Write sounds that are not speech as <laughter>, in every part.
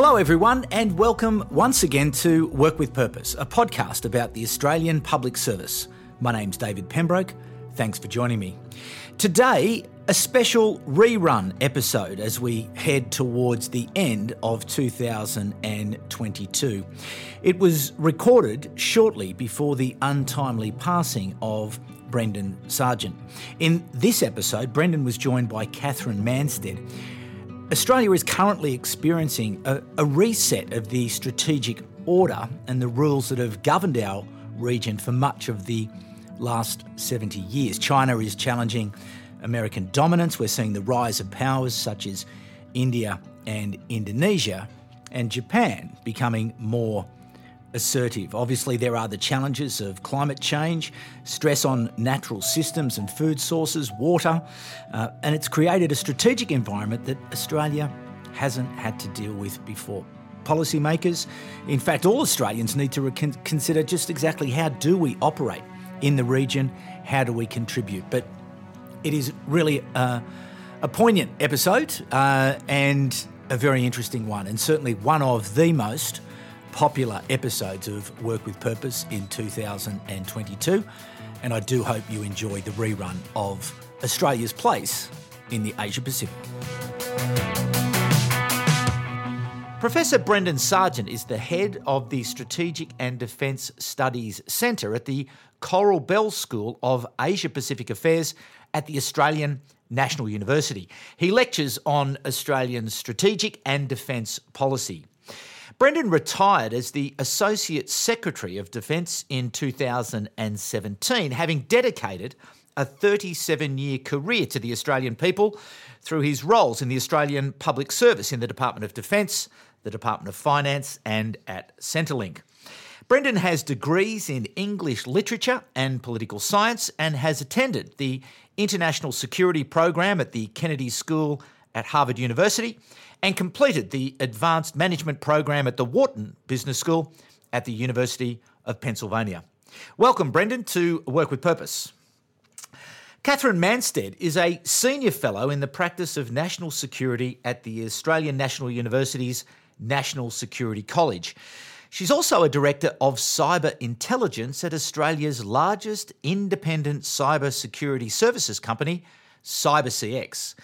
Hello, everyone, and welcome once again to Work with Purpose, a podcast about the Australian Public Service. My name's David Pembroke. Thanks for joining me. Today, a special rerun episode as we head towards the end of 2022. It was recorded shortly before the untimely passing of Brendan Sargeant. In this episode, Brendan was joined by Katherine Mansted Australia is currently experiencing a, a, reset of the strategic order and the rules that have governed our region for much of the last 70 years. China is challenging American dominance. We're seeing the rise of powers such as India and Indonesia, and Japan becoming more assertive. Obviously, there are the challenges of climate change, stress on natural systems and food sources, water, uh, and it's created a strategic environment that Australia hasn't had to deal with before. Policymakers, in fact, all Australians need to consider just exactly how do we operate in the region, how do we contribute. But it is really a, a poignant episode uh, and a very interesting one, and certainly one of the most popular episodes of Work with Purpose in 2022. And I do hope you enjoy the rerun of Australia's place in the Asia Pacific. Professor Brendan Sargeant is the head of the Strategic and Defence Studies Centre at the Coral Bell School of Asia Pacific Affairs at the Australian National University. He lectures on Australian strategic and defence policy. Brendan retired as the Associate Secretary of Defence in 2017, having dedicated a 37 year career to the Australian people through his roles in the Australian Public Service in the Department of Defence, the Department of Finance, and at Centrelink. Brendan has degrees in English literature and political science and has attended the International Security Program at the Kennedy School at Harvard University and completed the Advanced Management Program at the Wharton Business School at the University of Pennsylvania. Welcome, Brendan, to Work with Purpose. Katherine Mansted is a senior fellow in the practice of national security at the Australian National University's National Security College. She's also a director of cyber intelligence at Australia's largest independent cyber security services company, CyberCX.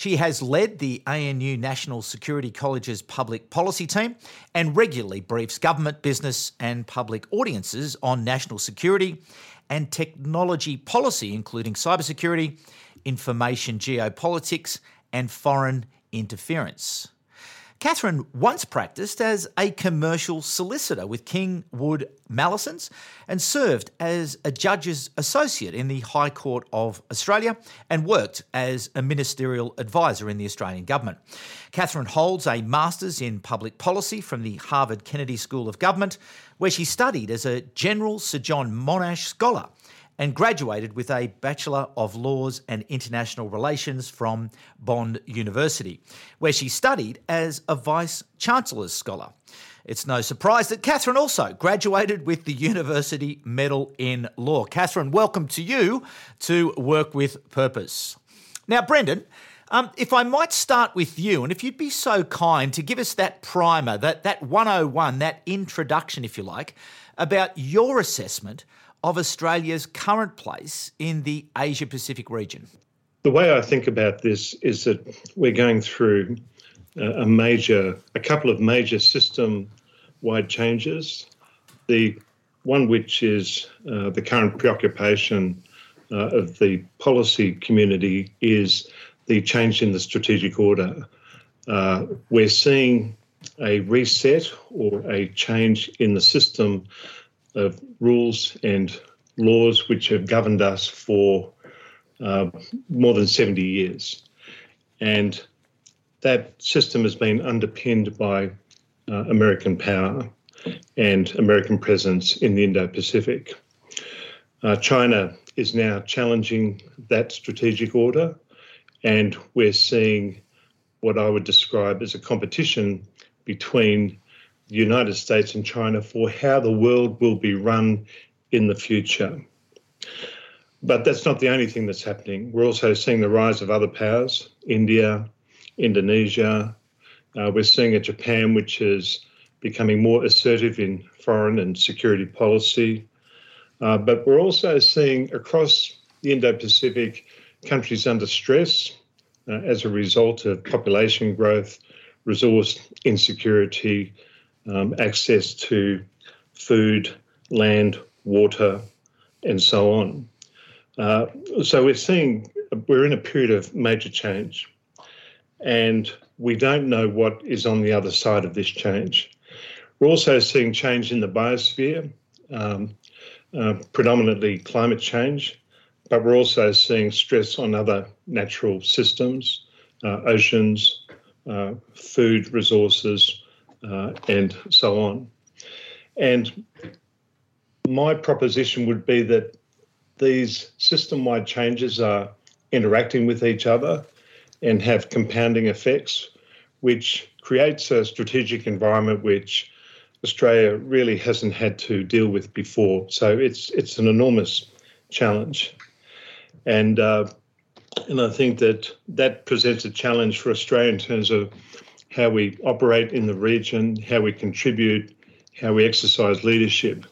She has led the ANU National Security College's public policy team and regularly briefs government, business, and public audiences on national security and technology policy, including cybersecurity, information geopolitics, and foreign interference. Katherine once practiced as a commercial solicitor with King Wood Mallesons and served as a judge's associate in the High Court of Australia and worked as a ministerial advisor in the Australian government. Katherine holds a Master's in Public Policy from the Harvard Kennedy School of Government, where she studied as a General Sir John Monash Scholar and graduated with a Bachelor of Laws and International Relations from Bond University, where she studied as a Vice Chancellor's Scholar. It's no surprise that Katherine also graduated with the University Medal in Law. Katherine, welcome to you to Work with Purpose. Now, Brendan, um, if I might start with you, and if you'd be so kind to give us that primer, that, that 101, that introduction, if you like, about your assessment of Australia's current place in the Asia Pacific region? The way I think about this is that we're going through a major, a couple of major system wide changes. The one which is uh, the current preoccupation uh, of the policy community is the change in the strategic order. Uh, we're seeing a reset or a change in the system of rules and laws which have governed us for uh, more than 70 years. And that system has been underpinned by uh, American power and American presence in the Indo Pacific. Uh, China is now challenging that strategic order, and we're seeing what I would describe as a competition between United States and China for how the world will be run in the future. But that's not the only thing that's happening. We're also seeing the rise of other powers India, Indonesia, Uh, we're seeing a Japan which is becoming more assertive in foreign and security policy. Uh, but we're also seeing across the Indo Pacific countries under stress uh, as a result of population growth, resource insecurity, um, access to food, land, water, and so on. Uh, so we're seeing we're in a period of major change, and we don't know what is on the other side of this change. We're also seeing change in the biosphere, um, uh, predominantly climate change, but we're also seeing stress on other natural systems, uh, oceans, uh, food resources, uh, and so on. And my proposition would be that these system wide changes are interacting with each other and have compounding effects, which creates a strategic environment which Australia really hasn't had to deal with before. So it's it's an enormous challenge, and uh, and I think that that presents a challenge for Australia in terms of how we operate in the region, how we contribute, how we exercise leadership,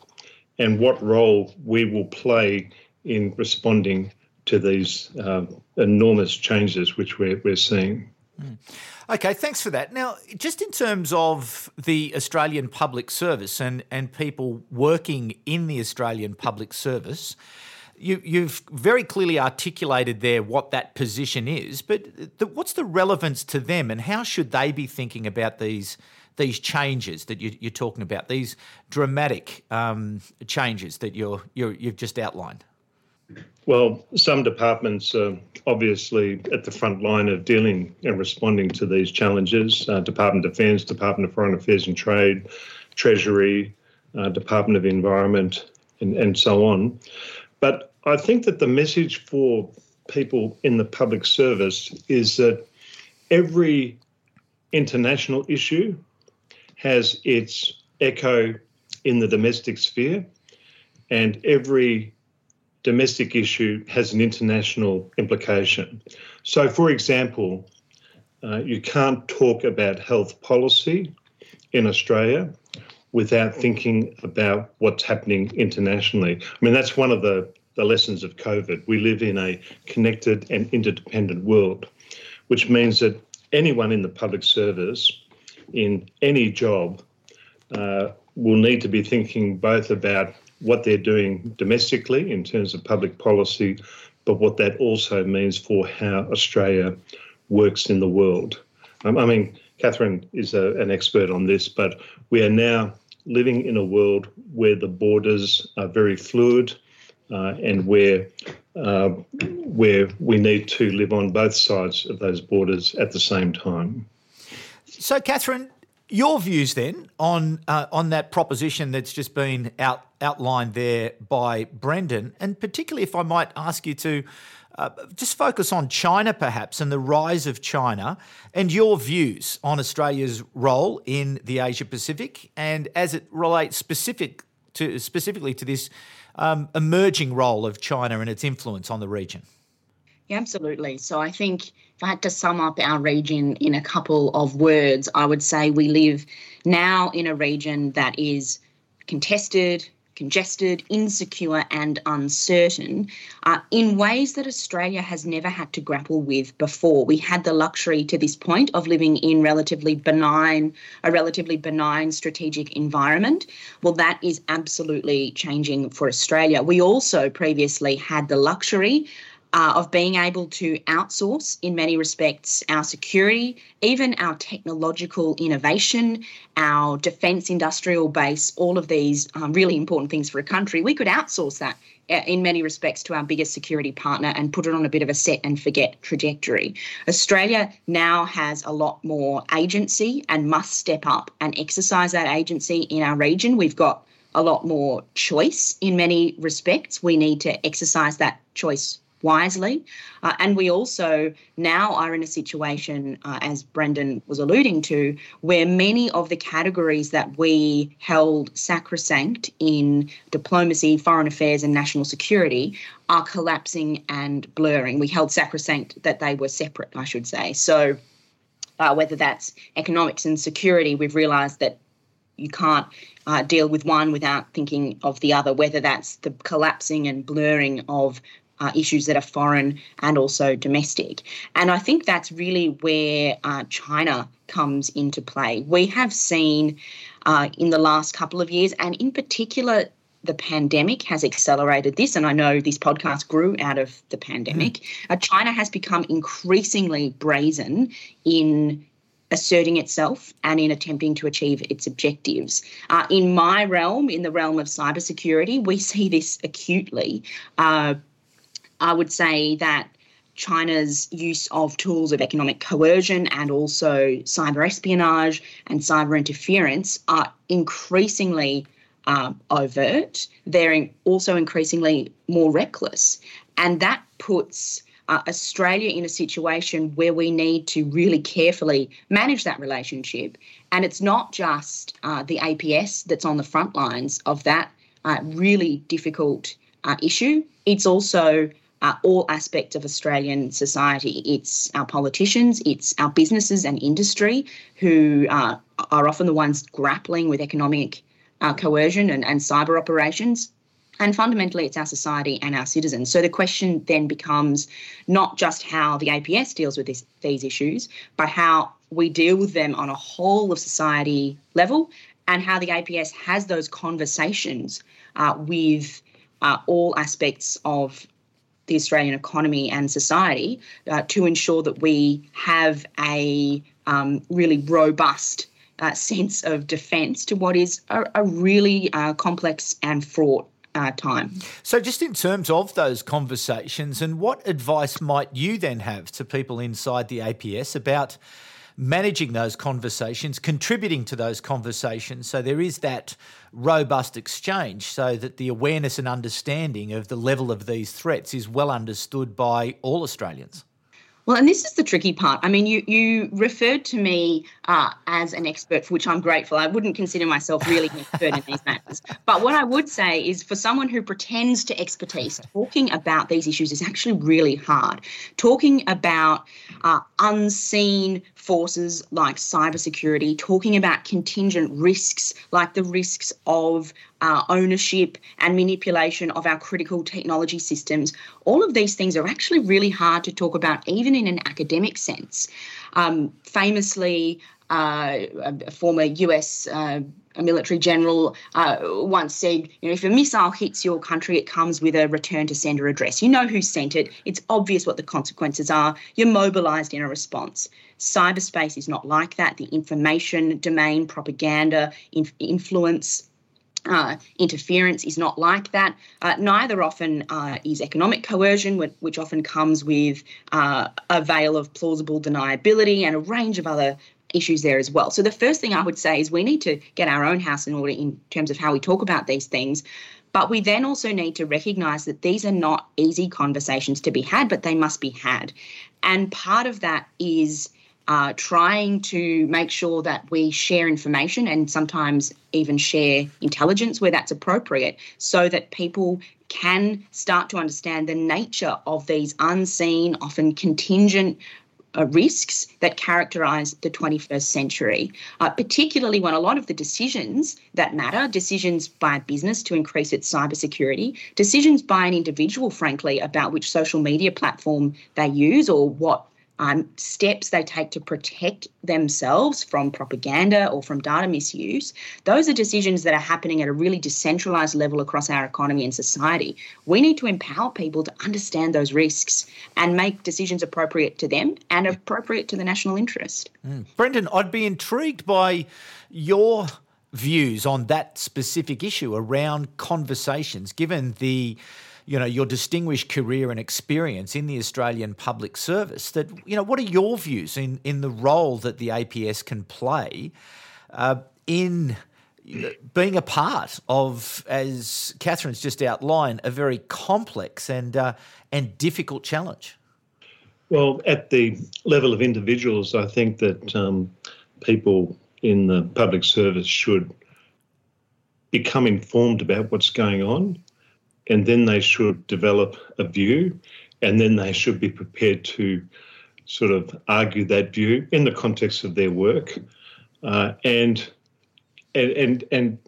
and what role we will play in responding to these uh, enormous changes which we're, we're seeing. Mm. Okay, thanks for that. Now, just in terms of the Australian public service and, and people working in the Australian public service, you, you've very clearly articulated there what that position is, but the, what's the relevance to them and how should they be thinking about these these changes that you, are talking about, these dramatic um, changes that you're, you're, you've just outlined? Well, some departments are obviously at the front line of dealing and responding to these challenges. Uh, Department of Defence, Department of Foreign Affairs and Trade, Treasury, uh, Department of Environment, and, and so on. But I think that the message for people in the public service is that every international issue has its echo in the domestic sphere, and every domestic issue has an international implication. So, for example, uh, you can't talk about health policy in Australia without thinking about what's happening internationally. I mean, that's one of the, the lessons of COVID. We live in a connected and interdependent world, which means that anyone in the public service, in any job, uh, will need to be thinking both about what they're doing domestically in terms of public policy, but what that also means for how Australia works in the world. Um, I mean, Katherine is a, an expert on this, but we are now living in a world where the borders are very fluid uh, and where uh, where we need to live on both sides of those borders at the same time. So, Katherine, your views then on uh, on that proposition that's just been out outlined there by Brendan, and particularly if I might ask you to uh, just focus on China perhaps and the rise of China and your views on Australia's role in the Asia Pacific and as it relates specific to specifically to this um, emerging role of China and its influence on the region. Yeah, absolutely. So I think if I had to sum up our region in a couple of words, I would say we live now in a region that is contested, congested, insecure, and uncertain uh, in ways that Australia has never had to grapple with before. We had the luxury to this point of living in relatively benign, a relatively benign strategic environment. Well, that is absolutely changing for Australia. We also previously had the luxury uh, of being able to outsource, in many respects, our security, even our technological innovation, our defence industrial base, all of these um, really important things for a country. We could outsource that uh, in many respects to our biggest security partner and put it on a bit of a set and forget trajectory. Australia now has a lot more agency and must step up and exercise that agency in our region. We've got a lot more choice in many respects. We need to exercise that choice wisely. Uh, and we also now are in a situation, uh, as Brendan was alluding to, where many of the categories that we held sacrosanct in diplomacy, foreign affairs, and national security are collapsing and blurring. We held sacrosanct that they were separate, I should say. So uh, whether that's economics and security, we've realised that you can't uh, deal with one without thinking of the other, whether that's the collapsing and blurring of uh, issues that are foreign and also domestic. And I think that's really where uh, China comes into play. We have seen uh, in the last couple of years, and in particular, the pandemic has accelerated this, and I know this podcast grew out of the pandemic. Mm. China has become increasingly brazen in asserting itself and in attempting to achieve its objectives. Uh, in my realm, in the realm of cybersecurity, we see this acutely. Uh, I would say that China's use of tools of economic coercion and also cyber espionage and cyber interference are increasingly um, overt. They're also increasingly more reckless. And that puts uh, Australia in a situation where we need to really carefully manage that relationship. And it's not just uh, the APS that's on the front lines of that uh, really difficult uh, issue, it's also uh, all aspects of Australian society. It's our politicians, it's our businesses and industry who uh, are often the ones grappling with economic uh, coercion and, and cyber operations. And fundamentally, it's our society and our citizens. So the question then becomes not just how the APS deals with this, these issues, but how we deal with them on a whole of society level and how the APS has those conversations uh, with uh, all aspects of the Australian economy and society uh, to ensure that we have a um, really robust uh, sense of defence to what is a, a really uh, complex and fraught uh, time. So, just in terms of those conversations, and what advice might you then have to people inside the APS about managing those conversations, contributing to those conversations. So there is that robust exchange so that the awareness and understanding of the level of these threats is well understood by all Australians. Well, and this is the tricky part. I mean, you you referred to me uh, as an expert, for which I'm grateful. I wouldn't consider myself really an expert in these matters. But what I would say is, for someone who pretends to expertise, talking about these issues is actually really hard. Talking about uh, unseen forces like cybersecurity, talking about contingent risks like the risks of uh, ownership and manipulation of our critical technology systems. All of these things are actually really hard to talk about, even in an academic sense. Um, famously, uh, a former US uh, military general uh, once said, you know, if a missile hits your country, it comes with a return to sender address. You know who sent it. It's obvious what the consequences are. You're mobilized in a response. Cyberspace is not like that. The information domain, propaganda, inf- influence, uh, interference is not like that. Uh, neither often uh, is economic coercion, which often comes with uh, a veil of plausible deniability and a range of other issues there as well. So, the first thing I would say is we need to get our own house in order in terms of how we talk about these things. But we then also need to recognize that these are not easy conversations to be had, but they must be had. And part of that is uh, trying to make sure that we share information and sometimes even share intelligence where that's appropriate so that people can start to understand the nature of these unseen, often contingent uh, risks that characterize the 21st century, uh, particularly when a lot of the decisions that matter, decisions by a business to increase its cybersecurity, decisions by an individual, frankly, about which social media platform they use or what um, steps they take to protect themselves from propaganda or from data misuse, those are decisions that are happening at a really decentralized level across our economy and society. We need to empower people to understand those risks and make decisions appropriate to them and appropriate to the national interest. Mm. Brendan, I'd be intrigued by your views on that specific issue around conversations, given the you know your distinguished career and experience in the Australian public service. That you know, what are your views in in the role that the APS can play uh, in being a part of, as Katherine's just outlined, a very complex and uh, and difficult challenge. Well, at the level of individuals, I think that um, people in the public service should become informed about what's going on and then they should develop a view, and then they should be prepared to sort of argue that view in the context of their work, uh, and and and and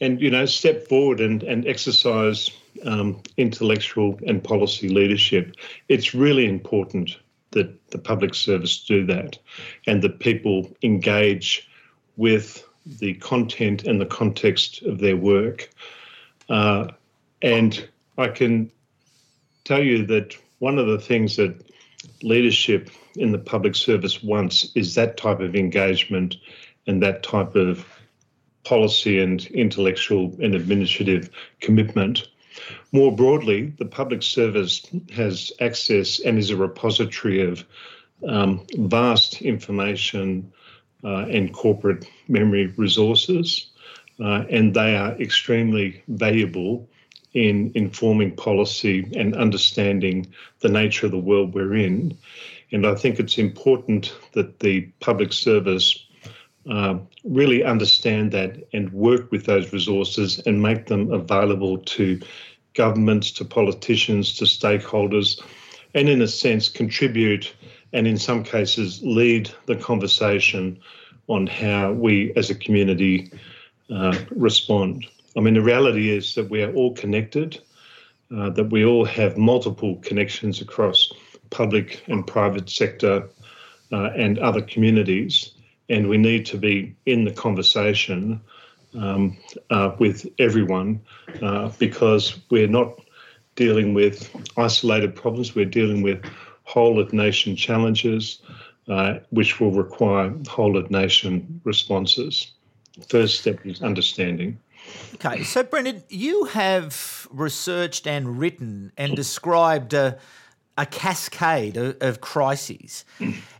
and you know step forward and and exercise um, intellectual and policy leadership. It's really important that the public service do that, and that people engage with the content and the context of their work. Uh, and I can tell you that one of the things that leadership in the public service wants is that type of engagement and that type of policy and intellectual and administrative commitment. More broadly, the public service has access and is a repository of um, vast information uh, and corporate memory resources, uh, and they are extremely valuable in informing policy and understanding the nature of the world we're in. And I think it's important that the public service uh, really understand that and work with those resources and make them available to governments, to politicians, to stakeholders, and in a sense contribute and in some cases lead the conversation on how we as a community uh, respond. I mean, the reality is that we are all connected, uh, that we all have multiple connections across public and private sector uh, and other communities, and we need to be in the conversation um, uh, with everyone uh, because we're not dealing with isolated problems, we're dealing with whole of nation challenges. Uh, which will require whole of nation responses. First step is understanding. Okay, so Brendan, you have researched and written and described a, a cascade of, of crises.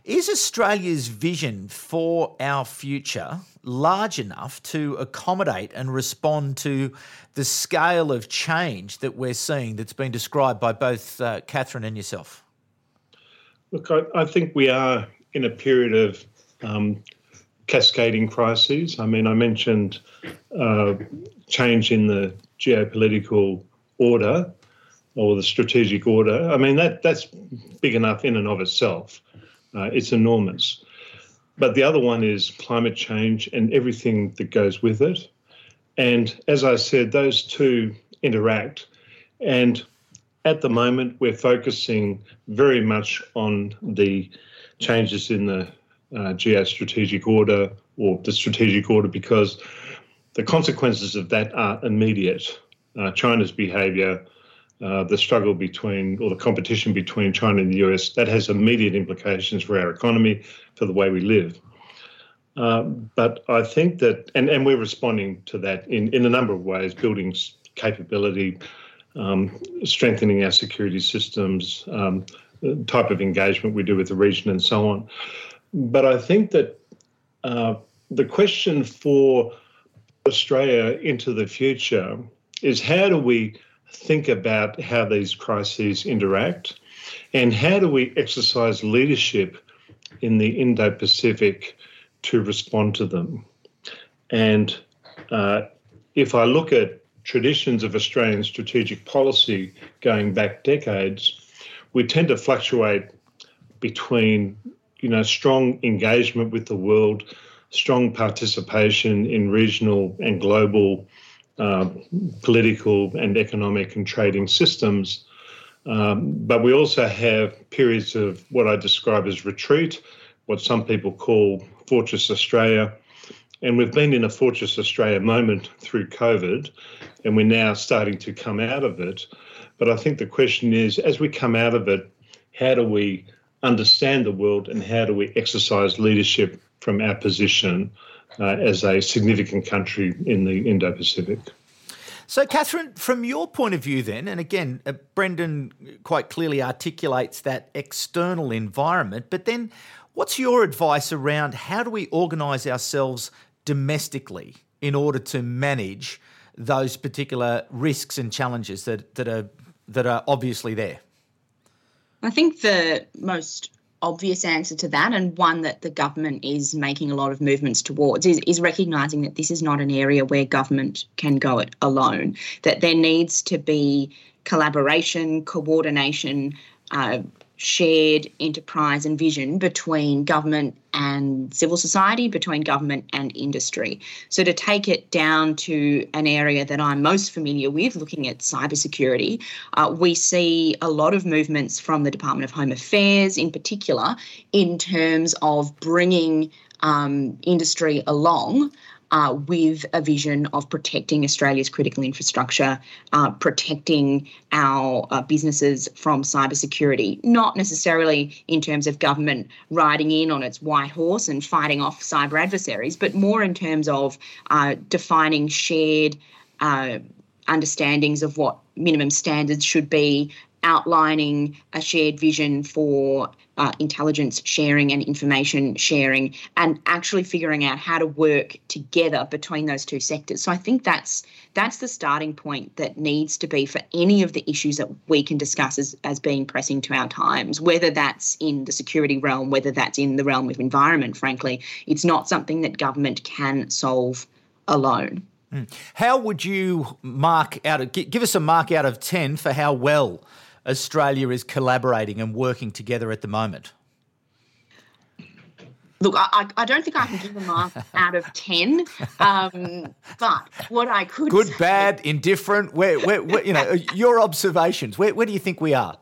Is Australia's vision for our future large enough to accommodate and respond to the scale of change that we're seeing that's been described by both uh, Katherine and yourself? Look, I, I, think we are in a period of um, cascading crises. I mean, I mentioned uh, change in the geopolitical order or the strategic order. I mean, that that's big enough in and of itself. Uh, it's enormous. But the other one is climate change and everything that goes with it. And as I said, those two interact. And at the moment, we're focusing very much on the changes in the uh, geostrategic order or the strategic order because the consequences of that are immediate. Uh, China's behavior, uh, the struggle between or the competition between China and the US, that has immediate implications for our economy, for the way we live. Uh, but I think that, and, and we're responding to that in, in a number of ways, building capability, um, strengthening our security systems, um, type of engagement we do with the region, and so on. But I think that uh, the question for Australia into the future is how do we think about how these crises interact and how do we exercise leadership in the Indo Pacific to respond to them? And uh, if I look at traditions of Australian strategic policy going back decades, we tend to fluctuate between you know strong engagement with the world, strong participation in regional and global uh, political and economic and trading systems. Um, but we also have periods of what I describe as retreat, what some people call Fortress Australia. And we've been in a Fortress Australia moment through COVID, and we're now starting to come out of it. But I think the question is as we come out of it, how do we understand the world and how do we exercise leadership from our position uh, as a significant country in the Indo Pacific. So, Katherine, from your point of view, then, and again, uh, Brendan quite clearly articulates that external environment, but then what's your advice around how do we organise ourselves domestically in order to manage those particular risks and challenges that, that, are, that are obviously there? I think the most obvious answer to that, and one that the government is making a lot of movements towards, is, is recognizing that this is not an area where government can go it alone, that there needs to be collaboration, coordination, uh, shared enterprise and vision between government and civil society, between government and industry. So, to take it down to an area that I'm most familiar with, looking at cybersecurity, uh, we see a lot of movements from the Department of Home Affairs in particular in terms of bringing um, industry along uh, with a vision of protecting Australia's critical infrastructure, uh, protecting our uh, businesses from cybersecurity, not necessarily in terms of government riding in on its white horse and fighting off cyber adversaries, but more in terms of uh, defining shared uh, understandings of what minimum standards should be, outlining a shared vision for uh, intelligence sharing and information sharing, and actually figuring out how to work together between those two sectors. So I think that's that's the starting point that needs to be for any of the issues that we can discuss as, as being pressing to our times, whether that's in the security realm, whether that's in the realm of environment, frankly. It's not something that government can solve alone. Hmm. How would you mark out of give us a mark out of 10 for how well Australia is collaborating and working together at the moment? Look, I, I don't think I can give a mark <laughs> out of 10. Um, but what I could Good, say, bad, indifferent, where, where, where, you know, your observations, where, where do you think we are?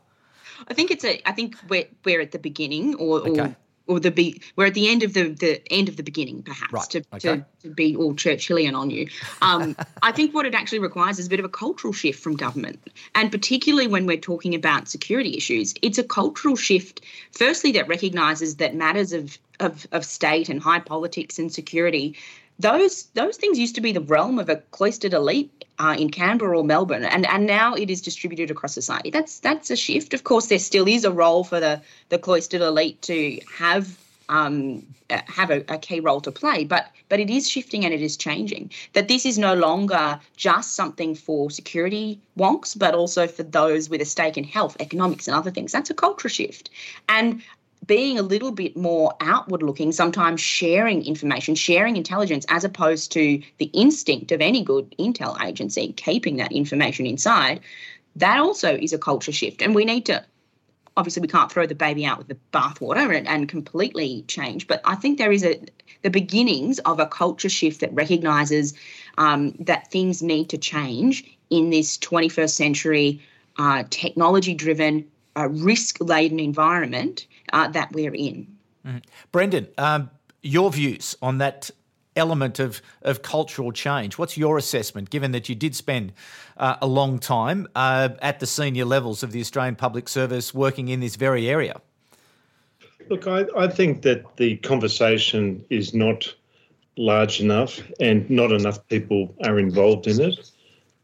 I think it's a I think we're we're at the beginning or, Okay. or or the be we're at the end of the the end of the beginning perhaps Right, to, okay. to, to be all Churchillian on you. Um, <laughs> I think what it actually requires is a bit of a cultural shift from government, and particularly when we're talking about security issues, it's a cultural shift. Firstly, that recognises that matters of of of state and high politics and security. Those those things used to be the realm of a cloistered elite uh, in Canberra or Melbourne, and and now it is distributed across society. That's that's a shift. Of course, there still is a role for the the cloistered elite to have um, uh, have a, a key role to play, but but it is shifting and it is changing. That this is no longer just something for security wonks, but also for those with a stake in health, economics, and other things. That's a culture shift, and being a little bit more outward looking, sometimes sharing information, sharing intelligence, as opposed to the instinct of any good intel agency keeping that information inside, that also is a culture shift. And we need to, obviously, we can't throw the baby out with the bathwater and, and completely change, but I think there is a the beginnings of a culture shift that recognizes um, that things need to change in this 21st century uh, technology driven, uh, risk laden environment uh, that we're in. Brendan, um, your views on that element of, of cultural change. What's your assessment, given that you did spend uh, a long time uh, at the senior levels of the Australian Public Service working in this very area? Look, I, I think that the conversation is not large enough and not enough people are involved in it.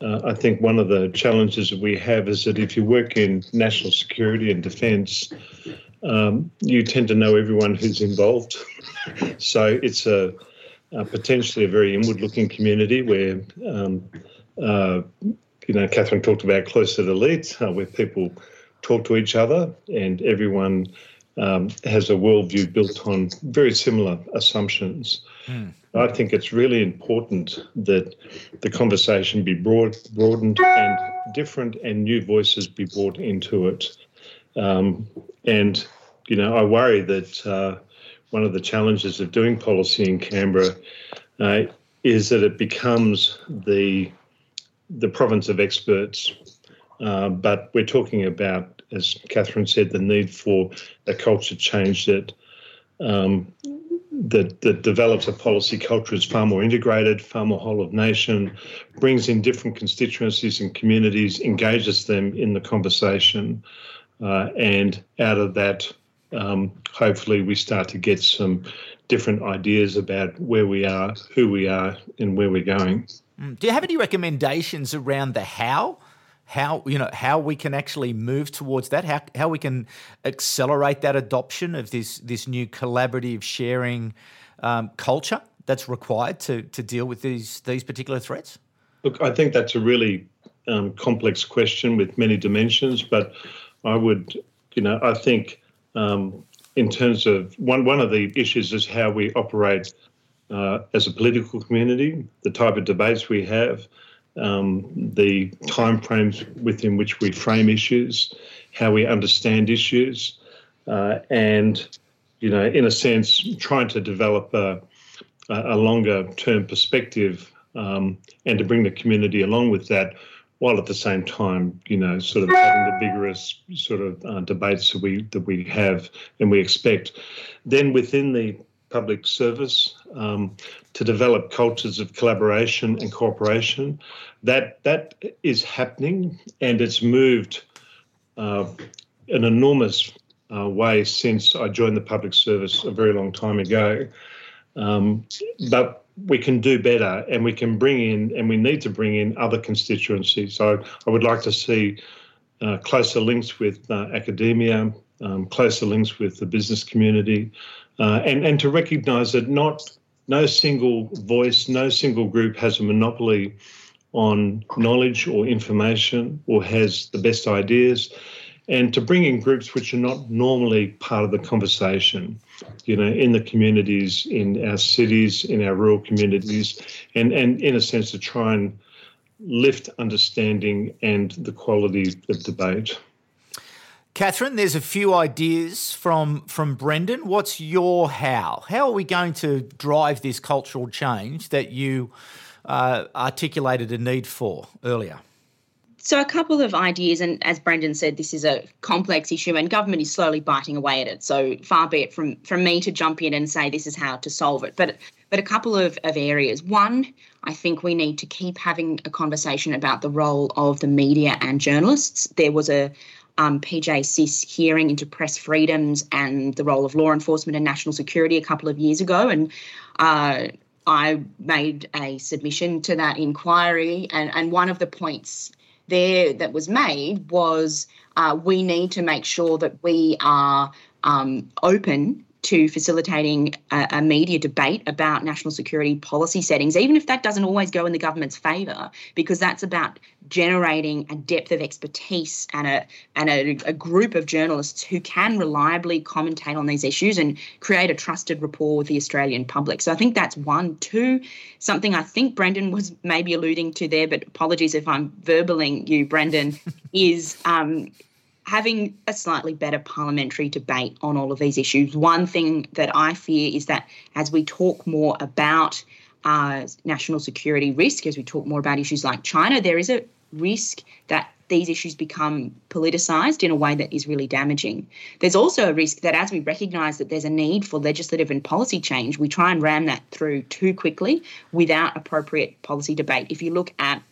Uh, I think one of the challenges that we have is that if you work in national security and defence, um, you tend to know everyone who's involved. <laughs> so it's a, a potentially a very inward-looking community where, um, uh, you know, Katherine talked about cloistered elite, uh, where people talk to each other and everyone um, has a worldview built on very similar assumptions. I think it's really important that the conversation be broad, broadened and different and new voices be brought into it. Um, and, you know, I worry that uh, one of the challenges of doing policy in Canberra uh, is that it becomes the the province of experts. Uh, but we're talking about, as Katherine said, the need for a culture change that um, that, that develops a policy culture is far more integrated, far more whole of nation, brings in different constituencies and communities, engages them in the conversation, uh, and out of that, um, hopefully, we start to get some different ideas about where we are, who we are, and where we're going. Do you have any recommendations around the how? How you know how we can actually move towards that? How how we can accelerate that adoption of this this new collaborative sharing um, culture that's required to to deal with these these particular threats? Look, I think that's a really um, complex question with many dimensions, but I would, you know, I think um, in terms of one one of the issues is how we operate uh, as a political community, the type of debates we have, um, the timeframes within which we frame issues, how we understand issues. uh, and, you know, in a sense, trying to develop a, a longer term perspective um, and to bring the community along with that while at the same time, you know, sort of having the vigorous sort of uh, debates that we that we have and we expect. Then within the public service um, to develop cultures of collaboration and cooperation. That that is happening, and it's moved uh, an enormous uh, way since I joined the public service a very long time ago. Um, but we can do better, and we can bring in, and we need to bring in other constituencies. So I would like to see uh, closer links with uh, academia, um, closer links with the business community, uh, and and to recognise that not no single voice, no single group has a monopoly on knowledge or information or has the best ideas, and to bring in groups which are not normally part of the conversation, you know, in the communities, in our cities, in our rural communities, and and in a sense to try and lift understanding and the quality of debate. Katherine, there's a few ideas from from Brendan. What's your how? How are we going to drive this cultural change that you uh, articulated a need for earlier? So, a couple of ideas, and as Brendan said, this is a complex issue, and government is slowly biting away at it. So, far be it from from me to jump in and say this is how to solve it. But but a couple of, of areas. One, I think we need to keep having a conversation about the role of the media and journalists. There was a um, PJ CIS hearing into press freedoms and the role of law enforcement and national security a couple of years ago. And uh, I made a submission to that inquiry. And, and one of the points there that was made was uh, we need to make sure that we are um, open to facilitating a, a, media debate about national security policy settings, even if that doesn't always go in the government's favour, because that's about generating a depth of expertise and a and a, a, group of journalists who can reliably commentate on these issues and create a trusted rapport with the Australian public. So I think that's one. Two, something I think Brendan was maybe alluding to there, but apologies if I'm verbaling you, Brendan, <laughs> is um, having a slightly better parliamentary debate on all of these issues. One thing that I fear is that as we talk more about uh, national security risk, as we talk more about issues like China, there is a risk that these issues become politicised in a way that is really damaging. There's also a risk that as we recognise that there's a need for legislative and policy change, we try and ram that through too quickly without appropriate policy debate. If you look at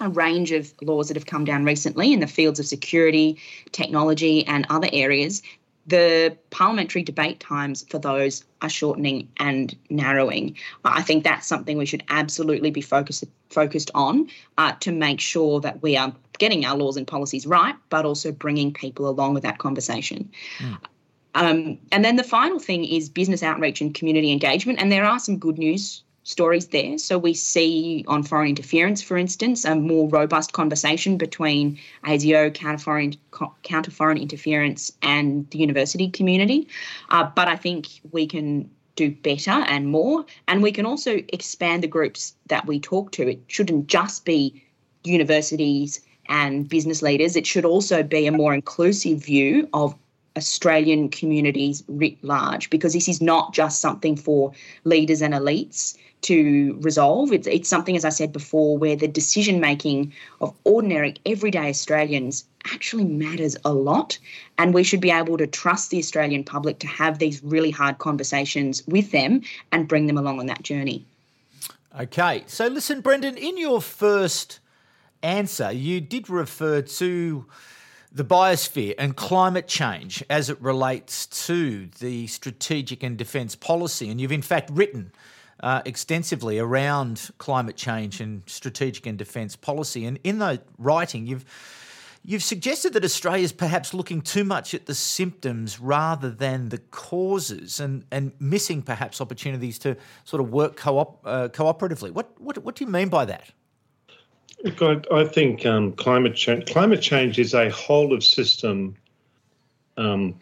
a range of laws that have come down recently in the fields of security, technology, and other areas. The parliamentary debate times for those are shortening and narrowing. I think that's something we should absolutely be focused focused on uh, to make sure that we are getting our laws and policies right, but also bringing people along with that conversation. Mm. Um, and then the final thing is business outreach and community engagement. And there are some good news stories there. So we see on foreign interference, for instance, a more robust conversation between ASIO, counter foreign, counter foreign interference, and the university community. Uh, but I think we can do better and more, and we can also expand the groups that we talk to. It shouldn't just be universities and business leaders. It should also be a more inclusive view of Australian communities writ large, because this is not just something for leaders and elites to resolve. It's, it's something, as I said before, where the decision making of ordinary, everyday Australians actually matters a lot. And we should be able to trust the Australian public to have these really hard conversations with them and bring them along on that journey. Okay. So, listen, Brendan, in your first answer, you did refer to the biosphere and climate change as it relates to the strategic and defence policy. And you've, in fact, written uh, extensively around climate change and strategic and defence policy. And in the writing, you've you've suggested that Australia is perhaps looking too much at the symptoms rather than the causes, and and missing perhaps opportunities to sort of work co-op uh, cooperatively. What what what do you mean by that? Look, I, I think um, climate change climate change is a whole of system um,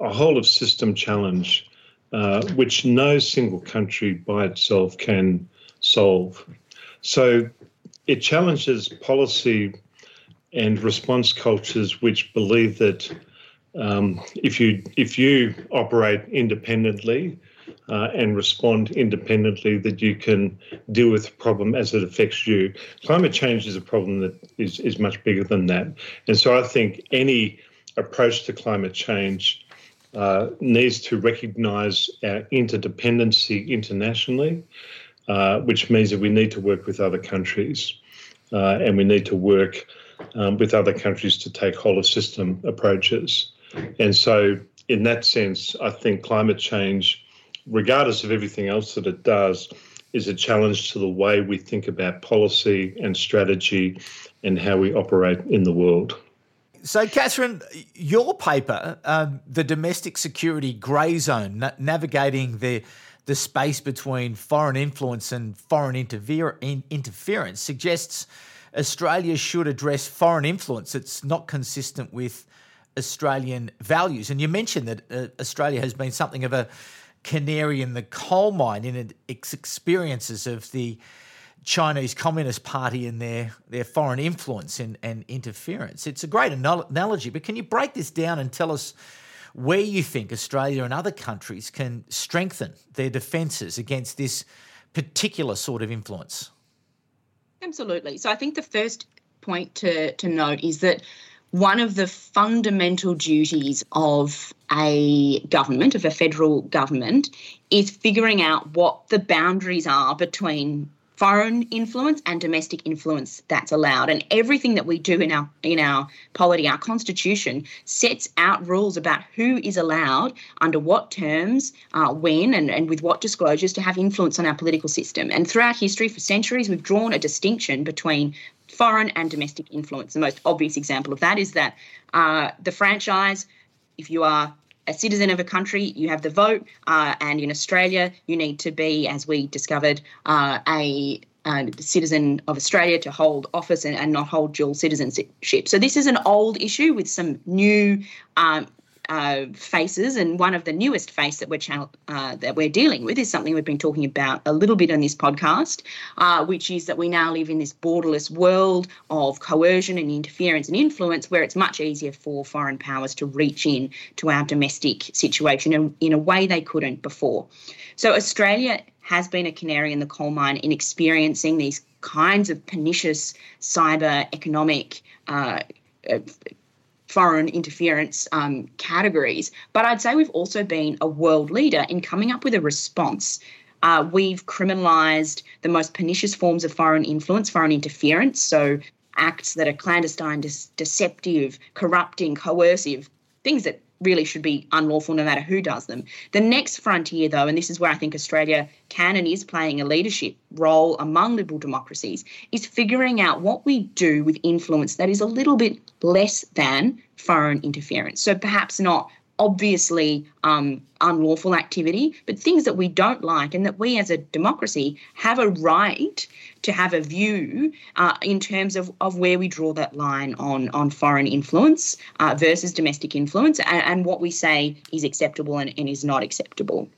a whole of system challenge uh, which no single country by itself can solve. So it challenges policy and response cultures which believe that um, if you if you operate independently uh, and respond independently, that you can deal with the problem as it affects you. Climate change is a problem that is is much bigger than that, and so I think any approach to climate change uh, needs to recognise our interdependency internationally, uh, which means that we need to work with other countries uh, and we need to work um, with other countries to take whole of system approaches. And so, in that sense, I think climate change, regardless of everything else that it does, is a challenge to the way we think about policy and strategy and how we operate in the world. So, Katherine, your paper, um, The Domestic Security Grey Zone, na- navigating the the space between foreign influence and foreign in- interference, suggests Australia should address foreign influence that's not consistent with Australian values. And you mentioned that uh, Australia has been something of a canary in the coal mine in its experiences of the Chinese Communist Party and their, their foreign influence and, and interference. It's a great analogy, but can you break this down and tell us where you think Australia and other countries can strengthen their defences against this particular sort of influence? Absolutely. So I think the first point to, to note is that one of the fundamental duties of a government, of a federal government, is figuring out what the boundaries are between foreign influence and domestic influence that's allowed. And everything that we do in our in our polity, our constitution, sets out rules about who is allowed, under what terms, uh, when, and, and with what disclosures to have influence on our political system. And throughout history, for centuries, we've drawn a distinction between foreign and domestic influence. The most obvious example of that is that uh, the franchise, if you are a citizen of a country, you have the vote, uh, and in Australia, you need to be, as we discovered, uh, a citizen of Australia to hold office and, and, not hold dual citizenship. So this is an old issue with some new um, uh, faces, and one of the newest face that we're channel, uh, that we're dealing with is something we've been talking about a little bit on this podcast, uh, which is that we now live in this borderless world of coercion and interference and influence, where it's much easier for foreign powers to reach in to our domestic situation in, in a way they couldn't before. So Australia has been a canary in the coal mine in experiencing these kinds of pernicious cyber economic uh, uh foreign interference um, categories. But I'd say we've also been a world leader in coming up with a response. Uh, we've criminalised the most pernicious forms of foreign influence, foreign interference. So acts that are clandestine, de- deceptive, corrupting, coercive, things that really should be unlawful no matter who does them. The next frontier, though, and this is where I think Australia can and is playing a leadership role among liberal democracies, is figuring out what we do with influence that is a little bit less than foreign interference. So perhaps not obviously um, unlawful activity, but things that we don't like, and that we as a democracy have a right to have a view uh, in terms of, of where we draw that line on, on foreign influence uh, versus domestic influence and, and, what we say is acceptable and, and is not acceptable.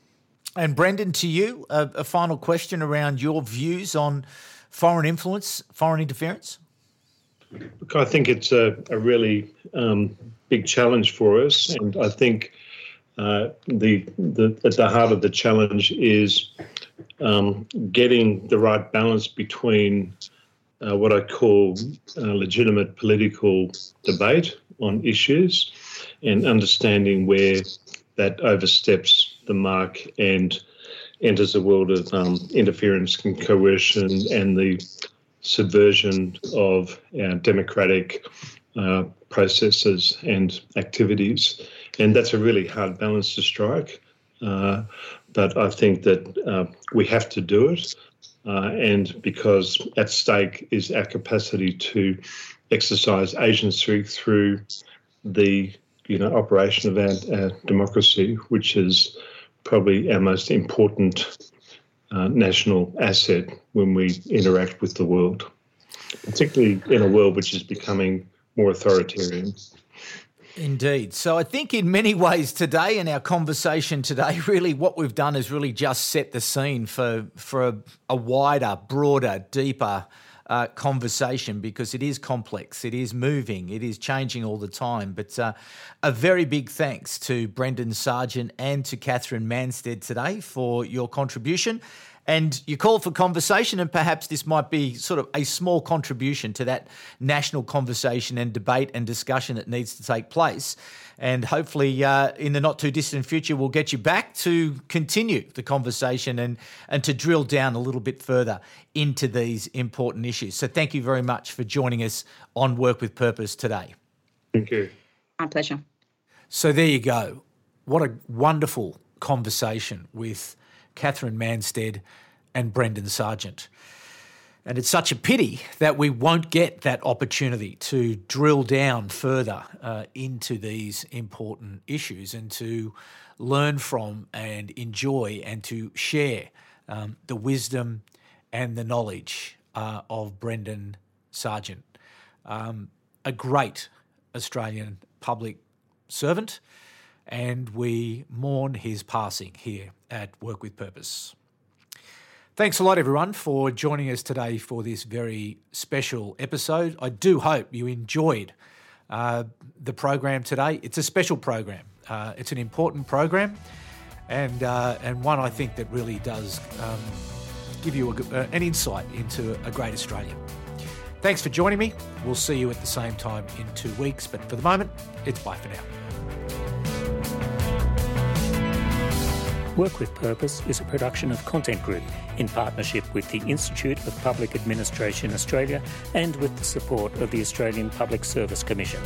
And Brendan, to you, a, a final question around your views on foreign influence, foreign interference. Look, I think it's a, a really um, big challenge for us, and I think uh, the, the at the heart of the challenge is um, getting the right balance between uh, what I call uh, legitimate political debate on issues and understanding where that oversteps the mark and enters a world of um, interference and coercion and the subversion of our democratic uh, processes and activities. And that's a really hard balance to strike. Uh, but I think that uh, we have to do it. Uh, and because at stake is our capacity to exercise agency through the you know operation of our, our democracy, which is probably our most important uh, national asset when we interact with the world, particularly in a world which is becoming more authoritarian. Indeed. So I think in many ways today in our conversation today, <laughs> really what we've done is really just set the scene for for a, a wider, broader, deeper uh, conversation because it is complex, it is moving, it is changing all the time. But uh, a very big thanks to Brendan Sargeant and to Katherine Mansted today for your contribution. And you call for conversation, and perhaps this might be sort of a small contribution to that national conversation and debate and discussion that needs to take place. And hopefully, uh, in the not too distant future, we'll get you back to continue the conversation and, and to drill down a little bit further into these important issues. So, thank you very much for joining us on Work with Purpose today. Thank you. My pleasure. So, there you go. What a wonderful conversation with Katherine Mansted and Brendan Sargeant. And it's such a pity that we won't get that opportunity to drill down further uh, into these important issues and to learn from and enjoy and to share um, the wisdom and the knowledge uh, of Brendan Sargeant, um, a great Australian public servant, and we mourn his passing here at Work with Purpose. Thanks a lot, everyone, for joining us today for this very special episode. I do hope you enjoyed uh, the program today. It's a special program, uh, it's an important program, and, uh, and one I think that really does um, give you a, uh, an insight into a great Australia. Thanks for joining me. We'll see you at the same time in two weeks, but for the moment, it's bye for now. Work with Purpose is a production of Content Group in partnership with the Institute of Public Administration Australia and with the support of the Australian Public Service Commission.